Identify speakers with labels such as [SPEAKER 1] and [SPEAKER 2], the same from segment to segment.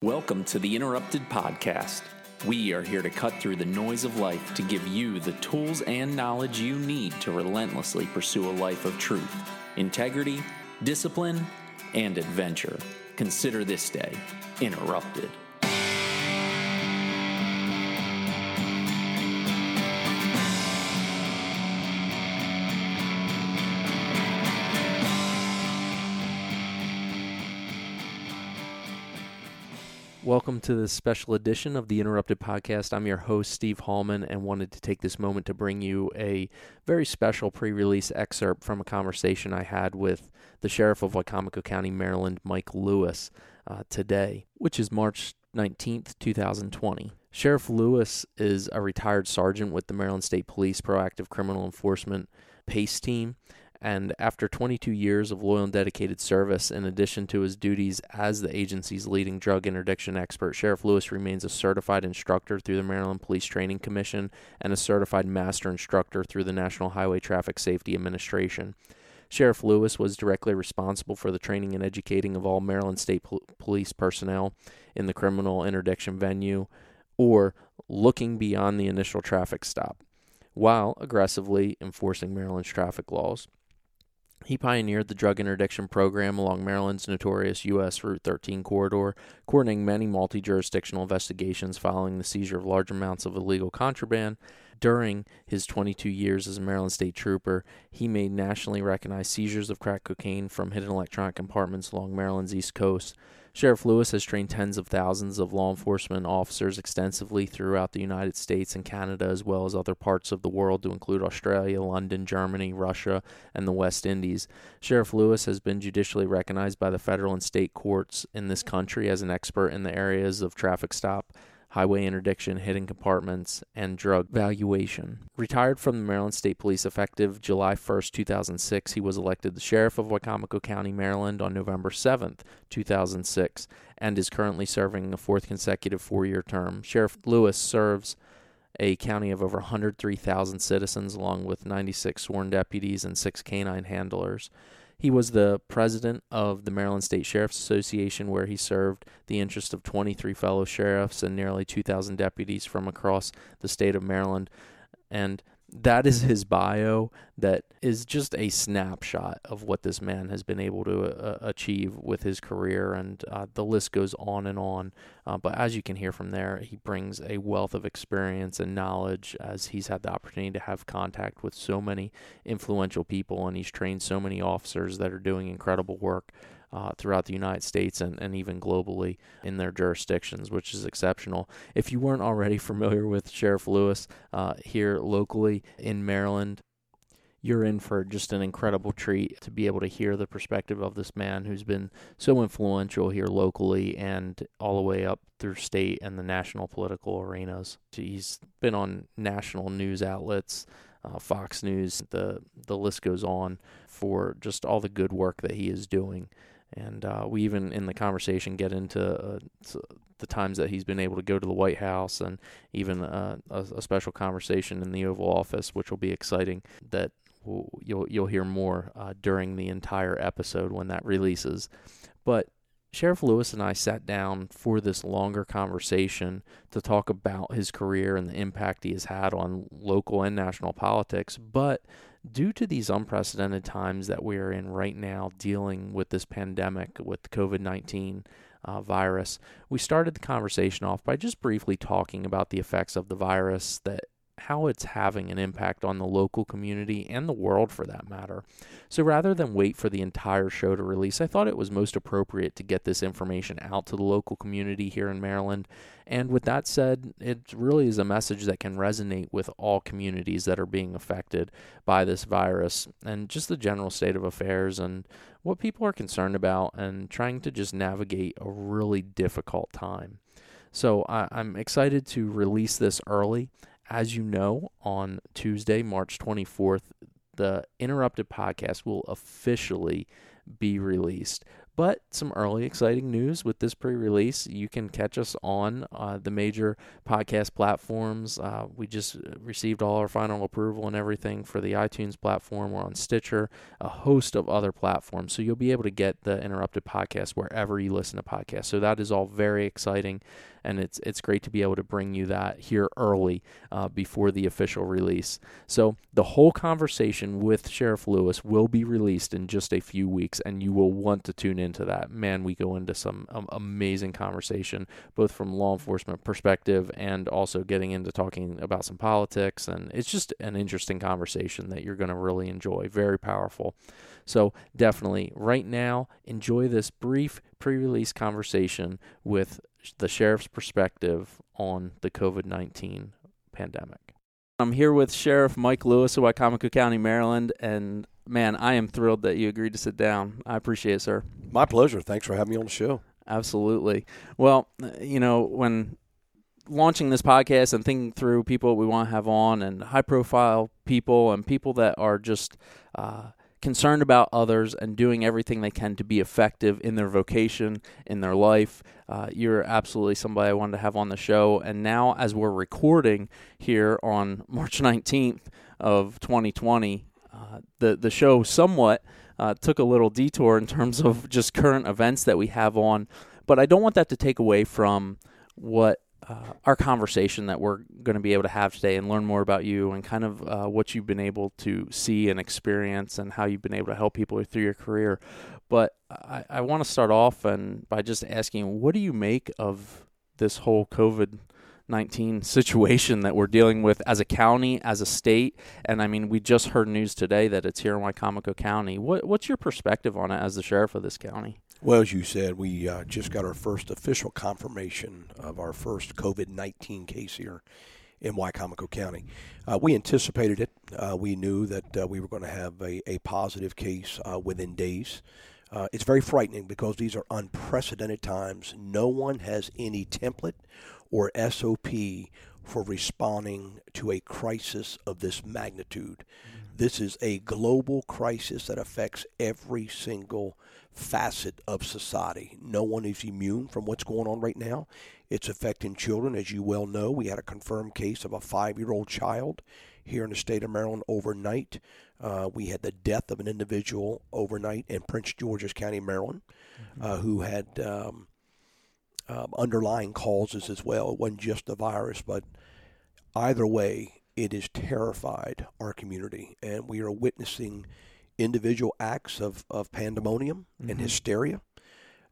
[SPEAKER 1] Welcome to the Interrupted Podcast. We are here to cut through the noise of life to give you the tools and knowledge you need to relentlessly pursue a life of truth, integrity, discipline, and adventure. Consider this day interrupted.
[SPEAKER 2] Welcome to this special edition of the Interrupted Podcast. I'm your host, Steve Hallman, and wanted to take this moment to bring you a very special pre release excerpt from a conversation I had with the Sheriff of Wicomico County, Maryland, Mike Lewis, uh, today, which is March 19th, 2020. Sheriff Lewis is a retired sergeant with the Maryland State Police Proactive Criminal Enforcement PACE team and after 22 years of loyal and dedicated service, in addition to his duties as the agency's leading drug interdiction expert, Sheriff Lewis remains a certified instructor through the Maryland Police Training Commission and a certified master instructor through the National Highway Traffic Safety Administration. Sheriff Lewis was directly responsible for the training and educating of all Maryland State Pol- Police personnel in the criminal interdiction venue or looking beyond the initial traffic stop while aggressively enforcing Maryland's traffic laws. He pioneered the drug interdiction program along Maryland's notorious U.S. Route 13 corridor, coordinating many multi jurisdictional investigations following the seizure of large amounts of illegal contraband. During his 22 years as a Maryland State Trooper, he made nationally recognized seizures of crack cocaine from hidden electronic compartments along Maryland's East Coast. Sheriff Lewis has trained tens of thousands of law enforcement officers extensively throughout the United States and Canada, as well as other parts of the world, to include Australia, London, Germany, Russia, and the West Indies. Sheriff Lewis has been judicially recognized by the federal and state courts in this country as an expert in the areas of traffic stop highway interdiction, hidden compartments, and drug valuation. Retired from the Maryland State Police effective July 1st, 2006, he was elected the Sheriff of Wicomico County, Maryland on November 7th, 2006, and is currently serving a fourth consecutive four year term. Sheriff Lewis serves a county of over 103,000 citizens, along with 96 sworn deputies and six canine handlers. He was the president of the Maryland State Sheriff's Association, where he served the interest of 23 fellow sheriffs and nearly 2,000 deputies from across the state of Maryland. And that is his bio that is just a snapshot of what this man has been able to uh, achieve with his career. And uh, the list goes on and on. Uh, but as you can hear from there he brings a wealth of experience and knowledge as he's had the opportunity to have contact with so many influential people. And he's trained so many officers that are doing incredible work uh, throughout the United States and, and even globally in their jurisdictions, which is exceptional. If you weren't already familiar with Sheriff Lewis uh, here locally in Maryland, you're in for just an incredible treat to be able to hear the perspective of this man who's been so influential here locally and all the way up through state and the national political arenas. He's been on national news outlets, uh, Fox News, the the list goes on for just all the good work that he is doing. And uh, we even in the conversation get into uh, the times that he's been able to go to the White House and even uh, a, a, special conversation in the Oval Office, which will be exciting. That we'll, you'll you'll hear more uh, during the entire episode when that releases. But Sheriff Lewis and I sat down for this longer conversation to talk about his career and the impact he has had on local and national politics. But due to these unprecedented times that we are in right now, dealing with this pandemic, with the COVID 19 uh, virus, we started the conversation off by just briefly talking about the effects of the virus that how it's having an impact on the local community and the world for that matter. So rather than wait for the entire show to release, I thought it was most appropriate to get this information out to the local community here in Maryland. And with that said, it really is a message that can resonate with all communities that are being affected by this virus and just the general state of affairs and what people are concerned about and trying to just navigate a really difficult time. So I, am excited to release this early as you know, on Tuesday, March 24th, the Interrupted podcast will officially be released. but some early exciting news with this pre release. You can catch us on uh, the major podcast platforms. Uh, we just received all our final approval and everything for the iTunes platform. We're on Stitcher, a host of other platforms. So you'll be able to get the Interrupted podcast wherever you listen to podcasts. So that is all very exciting and it's it's great to be able to bring you that here early uh, before the official release. So the whole conversation with Sheriff Lewis will be released in just a few weeks, and you will want to tune into that. Man, we go into some um, amazing conversation, both from law enforcement perspective and also getting into talking about some politics, and it's just an interesting conversation that you're going to really enjoy. Very powerful. So definitely, right now, enjoy this brief pre-release conversation with the sheriff's perspective on the COVID 19 pandemic. I'm here with Sheriff Mike Lewis of Wicomico County, Maryland, and man, I am thrilled that you agreed to sit down. I appreciate it, sir.
[SPEAKER 3] My pleasure. Thanks for having me on the show.
[SPEAKER 2] Absolutely. Well, you know, when launching this podcast and thinking through people we want to have on and high profile people and people that are just uh, concerned about others and doing everything they can to be effective in their vocation, in their life. Uh, you're absolutely somebody I wanted to have on the show. And now, as we're recording here on March 19th of 2020, uh, the the show somewhat uh, took a little detour in terms of just current events that we have on. But I don't want that to take away from what uh, our conversation that we're going to be able to have today and learn more about you and kind of uh, what you've been able to see and experience and how you've been able to help people through your career. But I, I want to start off and by just asking, what do you make of this whole COVID 19 situation that we're dealing with as a county, as a state. And I mean, we just heard news today that it's here in Wicomico County. What, what's your perspective on it as the sheriff of this county?
[SPEAKER 3] Well, as you said, we uh, just got our first official confirmation of our first COVID 19 case here in Wicomico County. Uh, we anticipated it. Uh, we knew that uh, we were going to have a, a positive case uh, within days. Uh, it's very frightening because these are unprecedented times. No one has any template or SOP for responding to a crisis of this magnitude. Mm-hmm. This is a global crisis that affects every single facet of society. No one is immune from what's going on right now. It's affecting children. As you well know, we had a confirmed case of a five year old child here in the state of Maryland overnight. Uh, we had the death of an individual overnight in Prince George's County, Maryland, mm-hmm. uh, who had um, um, underlying causes as well. It wasn't just the virus, but either way, it has terrified our community, and we are witnessing individual acts of, of pandemonium mm-hmm. and hysteria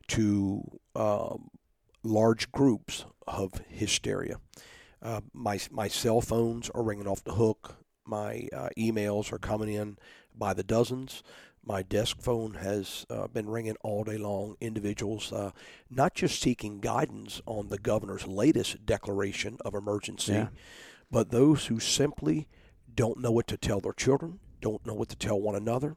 [SPEAKER 3] to um, large groups of hysteria. Uh, my my cell phones are ringing off the hook. My uh, emails are coming in by the dozens. My desk phone has uh, been ringing all day long. Individuals uh, not just seeking guidance on the governor's latest declaration of emergency, yeah. but those who simply don't know what to tell their children, don't know what to tell one another,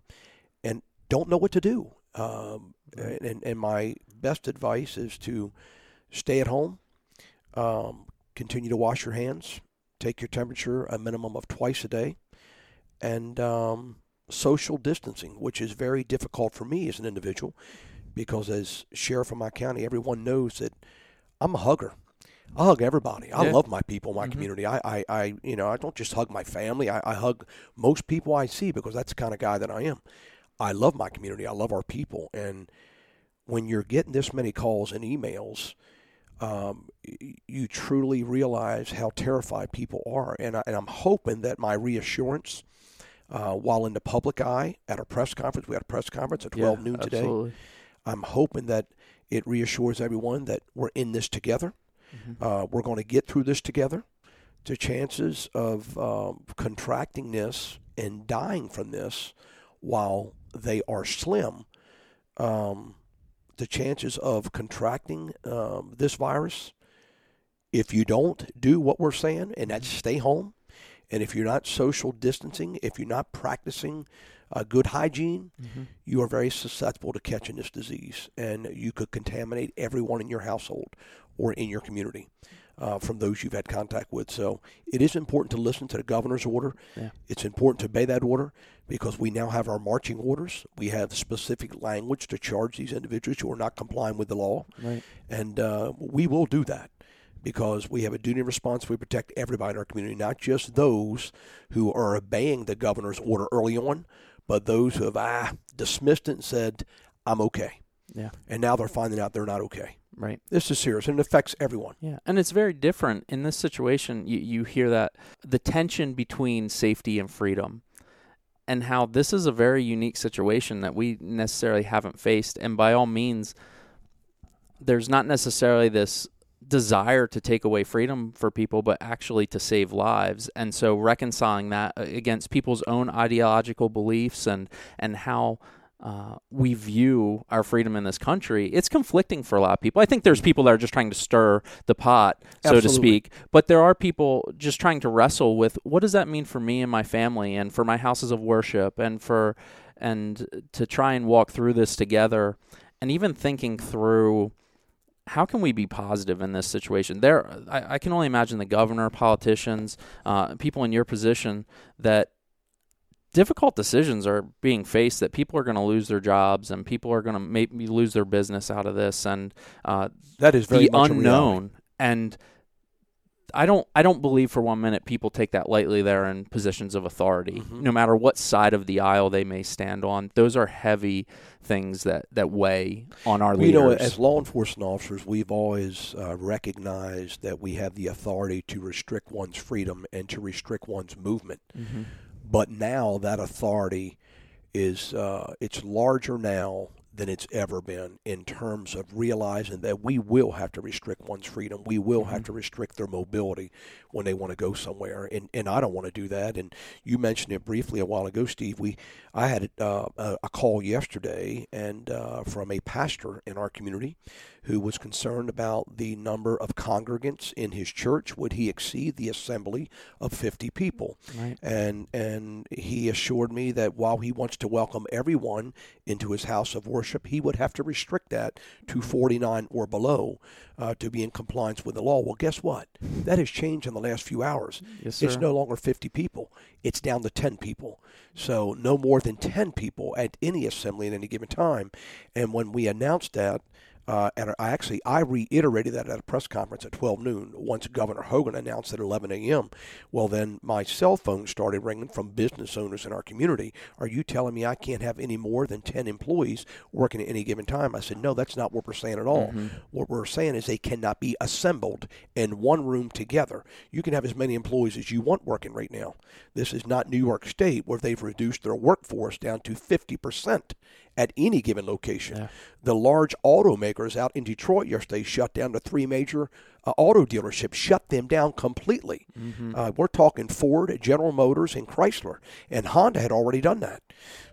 [SPEAKER 3] and don't know what to do. Um, and, and my best advice is to stay at home, um, continue to wash your hands, take your temperature a minimum of twice a day, and um, social distancing, which is very difficult for me as an individual because as sheriff of my county, everyone knows that I'm a hugger. I hug everybody. I yeah. love my people, my mm-hmm. community. I, I, I, you know, I don't just hug my family. I, I hug most people I see because that's the kind of guy that I am. I love my community. I love our people. And when you're getting this many calls and emails, um, you truly realize how terrified people are. And, I, and I'm hoping that my reassurance, uh, while in the public eye at a press conference, we had a press conference at 12
[SPEAKER 2] yeah,
[SPEAKER 3] noon today.
[SPEAKER 2] Absolutely.
[SPEAKER 3] I'm hoping that it reassures everyone that we're in this together. Mm-hmm. Uh, we're going to get through this together. The chances of um, contracting this and dying from this, while they are slim, um, the chances of contracting um, this virus, if you don't do what we're saying, and that's stay home, and if you're not social distancing, if you're not practicing uh, good hygiene, mm-hmm. you are very susceptible to catching this disease, and you could contaminate everyone in your household or in your community. Uh, from those you've had contact with. So it is important to listen to the governor's order. Yeah. It's important to obey that order because we now have our marching orders. We have specific language to charge these individuals who are not complying with the law.
[SPEAKER 2] Right.
[SPEAKER 3] And uh, we will do that because we have a duty and responsibility to protect everybody in our community, not just those who are obeying the governor's order early on, but those who have ah, dismissed it and said, I'm okay.
[SPEAKER 2] Yeah.
[SPEAKER 3] And now they're finding out they're not okay.
[SPEAKER 2] Right.
[SPEAKER 3] This is serious and it affects everyone.
[SPEAKER 2] Yeah. And it's very different. In this situation, you, you hear that the tension between safety and freedom and how this is a very unique situation that we necessarily haven't faced. And by all means, there's not necessarily this desire to take away freedom for people, but actually to save lives. And so reconciling that uh, against people's own ideological beliefs and and how uh, we view our freedom in this country, it's conflicting for a lot of people. I think there's people that are just trying to stir the pot, so
[SPEAKER 3] Absolutely.
[SPEAKER 2] to speak. But there are people just trying to wrestle with what does that mean for me and my family and for my houses of worship and for and to try and walk through this together and even thinking through how can we be positive in this situation? There, I, I can only imagine the governor, politicians, uh, people in your position that difficult decisions are being faced that people are going to lose their jobs and people are going to maybe lose their business out of this and uh,
[SPEAKER 3] That is very
[SPEAKER 2] the unknown and I don't I don't believe for one minute people take that lightly there in positions of authority
[SPEAKER 3] Mhm.
[SPEAKER 2] no matter what side of the aisle they may stand on those are heavy things that that weigh on our
[SPEAKER 3] Well, you know, as law enforcement officers, we've always uh, recognized that we have the authority to restrict one's freedom and to restrict one's movement.
[SPEAKER 2] Mhm.
[SPEAKER 3] But now that authority is uh, it's larger now than it's ever been in terms of realizing that we will have to restrict one's freedom. We will have
[SPEAKER 2] Mhm.
[SPEAKER 3] to restrict their mobility when they want to go somewhere, and and I don't want to do that. And you mentioned it briefly a while ago, Steve. We I had uh, a, a call yesterday and uh, from a pastor in our community who was concerned about the number of congregants in his church. Would he exceed the assembly of 50 people?
[SPEAKER 2] right
[SPEAKER 3] and and he assured me that while he wants to welcome everyone into his house of worship, he would have to restrict that to 49 or below uh, to be in compliance with the law. Well, guess what? That has changed in the last few hours.
[SPEAKER 2] yes sir
[SPEAKER 3] It's no longer 50 people; it's down to 10 people. So no more than 10 people at any assembly at any given time. And when we announced that. Uh, and I actually I reiterated that at a press conference at 12 noon once Governor Hogan announced at 11 a.m. Well, then my cell phone started ringing from business owners in our community. Are you telling me I can't have any more than 10 employees working at any given time? I said, no, that's not what we're saying at all.
[SPEAKER 2] Mhm.
[SPEAKER 3] What we're saying is they cannot be assembled in one room together. You can have as many employees as you want working right now. This is not New York State where they've reduced their workforce down to 50% at any given location.
[SPEAKER 2] Yeah.
[SPEAKER 3] The large automakers out in Detroit yesterday shut down the three major uh, auto dealerships, shut them down completely.
[SPEAKER 2] Mhm.
[SPEAKER 3] Uh, we're talking Ford, General Motors, and Chrysler, and Honda had already done that.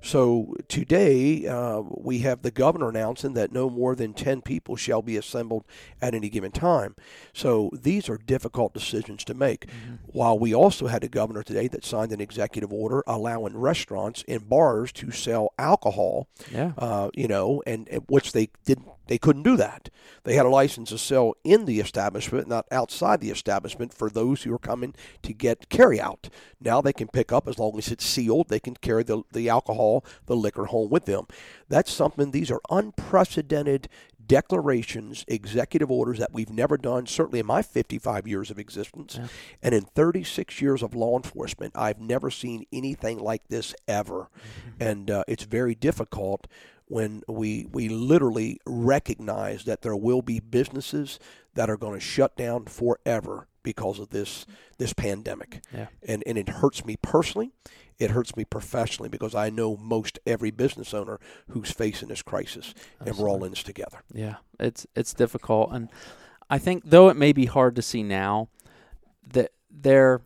[SPEAKER 3] So today uh, we have the governor announcing that no more than 10 people shall be assembled at any given time. So these are difficult decisions to make. While we also had a governor today that signed an executive order allowing restaurants and bars to sell alcohol
[SPEAKER 2] yeah
[SPEAKER 3] uh, you know, and, and which they didn't, they couldn't do that. They had a license to sell in the establishment, not outside the establishment, for those who are coming to get carry out. Now they can pick up as long as it's sealed. They can carry the the alcohol, the liquor home with them. That's something. These are unprecedented declarations, executive orders that we've never done. Certainly in my 55 years of existence,
[SPEAKER 2] Yeah.
[SPEAKER 3] and in 36 years of law enforcement, I've never seen anything like this ever. And uh, it's very difficult when we we literally recognize that there will be businesses that are going to shut down forever because of this this pandemic.
[SPEAKER 2] Yeah.
[SPEAKER 3] And and it hurts me personally. It hurts me professionally because I know most every business owner who's facing this crisis, and we're all in this together.
[SPEAKER 2] Yeah, it's it's difficult, and I think though it may be hard to see now, that there,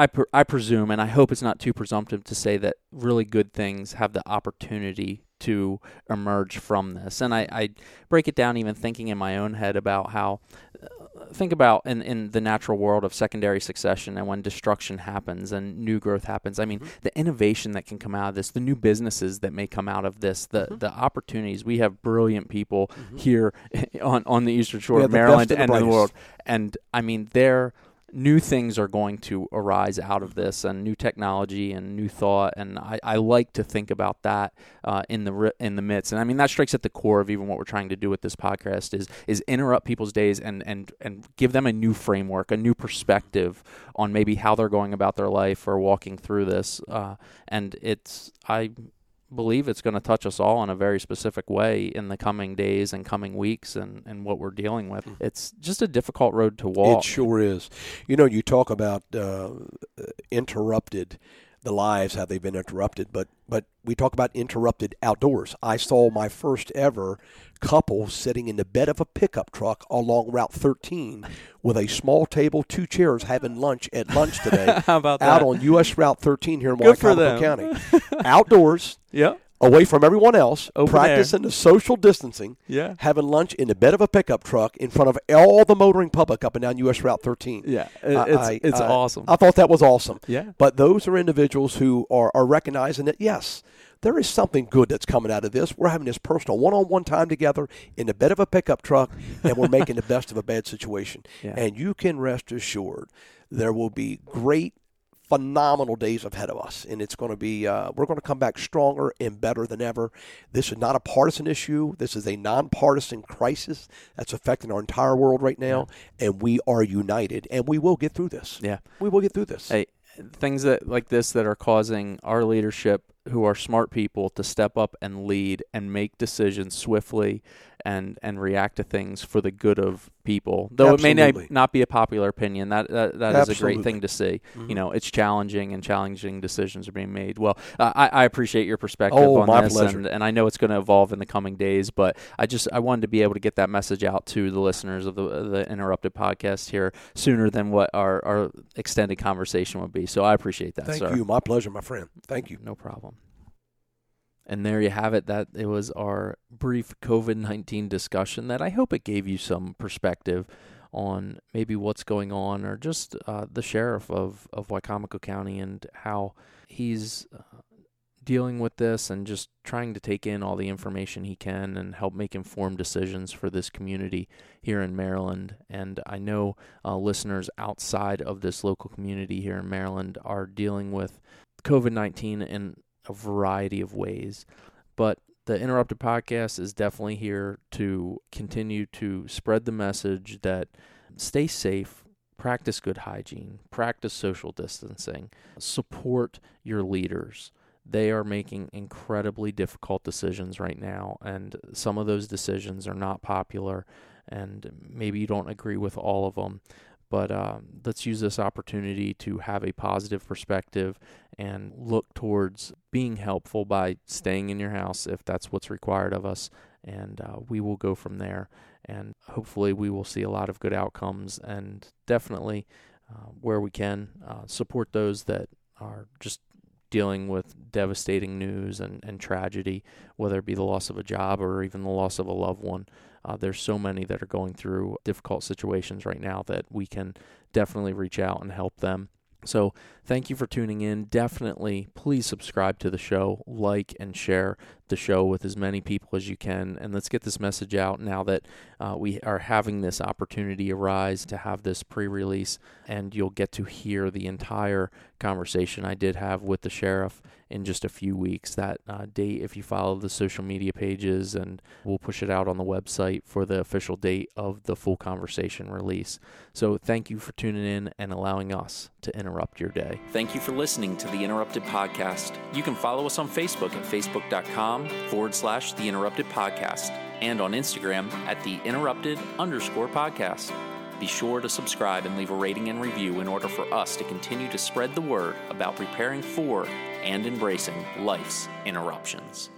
[SPEAKER 2] I pre- I presume, and I hope it's not too presumptive to say that really good things have the opportunity to emerge from this, and I, I break it down even thinking in my own head about how. uh, Think about in, in the natural world of secondary succession and when destruction happens and new growth happens. I mean,
[SPEAKER 3] Mhm.
[SPEAKER 2] the innovation that can come out of this, the new businesses that may come out of this, the,
[SPEAKER 3] Mhm.
[SPEAKER 2] the opportunities. We have brilliant people
[SPEAKER 3] Mhm.
[SPEAKER 2] here on, on the Eastern Shore of Maryland
[SPEAKER 3] and the
[SPEAKER 2] the world. And I mean, they're new things are going to arise out of this, and new technology and new thought. And I, I like to think about that uh, in the in the midst. And I mean that strikes at the core of even what we're trying to do with this podcast is is interrupt people's days and and and give them a new framework, a new perspective on maybe how they're going about their life or walking through this. Uh, and it's I believe it's going to touch us all in a very specific way in the coming days and coming weeks and, and what we're dealing with. Mm. It's just a difficult road to walk.
[SPEAKER 3] It sure is. You know, you talk about uh, interrupted the lives how they've been interrupted but but we talk about interrupted outdoors. I saw my first ever couple sitting in the bed of a pickup truck along route 13 with a small table two chairs having lunch at lunch today
[SPEAKER 2] how about that?
[SPEAKER 3] out on us route 13 here in
[SPEAKER 2] Good
[SPEAKER 3] Wicomico county. Outdoors.
[SPEAKER 2] Yeah
[SPEAKER 3] away from everyone else,
[SPEAKER 2] Open
[SPEAKER 3] practicing
[SPEAKER 2] air.
[SPEAKER 3] the social distancing,
[SPEAKER 2] yeah.
[SPEAKER 3] having lunch in the bed of a pickup truck in front of all the motoring public up and down U.S. Route 13.
[SPEAKER 2] Yeah, it's,
[SPEAKER 3] I,
[SPEAKER 2] it's
[SPEAKER 3] I,
[SPEAKER 2] awesome.
[SPEAKER 3] I thought that was awesome.
[SPEAKER 2] Yeah.
[SPEAKER 3] But those are individuals who are, are recognizing that, yes, there is something good that's coming out of this. We're having this personal one on one time together in the bed of a pickup truck, and we're making the best of a bad situation.
[SPEAKER 2] Yeah.
[SPEAKER 3] And you can rest assured there will be great phenomenal days ahead of us, and it's going to be uh, we're going to come back stronger and better than ever. This is not a partisan issue. This is a nonpartisan crisis that's affecting our entire world right now, and we are united, and we will get through this.
[SPEAKER 2] Yeah,
[SPEAKER 3] we will get through this.
[SPEAKER 2] Hey, things that like this that are causing our leadership who are smart people to step up and lead and make decisions swiftly and and react to things for the good of people. Though
[SPEAKER 3] Absolutely.
[SPEAKER 2] it may not be a popular opinion, that that, that is a great thing to see.
[SPEAKER 3] Mhm.
[SPEAKER 2] You know, it's challenging and challenging decisions are being made. Well, uh, I, I appreciate your perspective
[SPEAKER 3] Oh,
[SPEAKER 2] on
[SPEAKER 3] my
[SPEAKER 2] this, and, and I know it's going to evolve in the coming days. But I just I wanted to be able to get that message out to the listeners of the the interrupted podcast here sooner than what our our extended conversation would be. So I appreciate that,
[SPEAKER 3] Thank
[SPEAKER 2] sir.
[SPEAKER 3] you. My pleasure, my friend. Thank you.
[SPEAKER 2] No problem. And there you have it. That it was our brief COVID nineteen discussion. That I hope it gave you some perspective on maybe what's going on, or just uh, the sheriff of of Wicomico County and how he's uh, dealing with this, and just trying to take in all the information he can and help make informed decisions for this community here in Maryland. And I know uh, listeners outside of this local community here in Maryland are dealing with COVID nineteen in a variety of ways. But the Interrupted Podcast is definitely here to continue to spread the message that stay safe, practice good hygiene, practice social distancing, support your leaders. They are making incredibly difficult decisions right now, and some of those decisions are not popular, and maybe you don't agree with all of them but uh, let's use this opportunity to have a positive perspective and look towards being helpful by staying in your house if that's what's required of us. And uh, we will go from there. And hopefully, we will see a lot of good outcomes and definitely, uh, where we can, uh, support those that are just dealing with devastating news and, and tragedy, whether it be the loss of a job or even the loss of a loved one. Uh, there's so many that are going through difficult situations right now that we can definitely reach out and help them. So, thank you for tuning in. Definitely, please subscribe to the show, like and share the show with as many people as you can. And let's get this message out now that uh, we are having this opportunity arise to have this pre release. And you'll get to hear the entire conversation I did have with the sheriff in just a few weeks. That uh, date, if you follow the social media pages, and we'll push it out on the website for the official date of the full conversation release. So, thank you for tuning in and allowing us to interrupt your day.
[SPEAKER 1] Thank you for listening to the Interrupted Podcast. You can follow us on Facebook at facebook.com forward slash the Interrupted Podcast and on Instagram at the Interrupted underscore podcast. Be sure to subscribe and leave a rating and review in order for us to continue to spread the word about preparing for and embracing life's interruptions.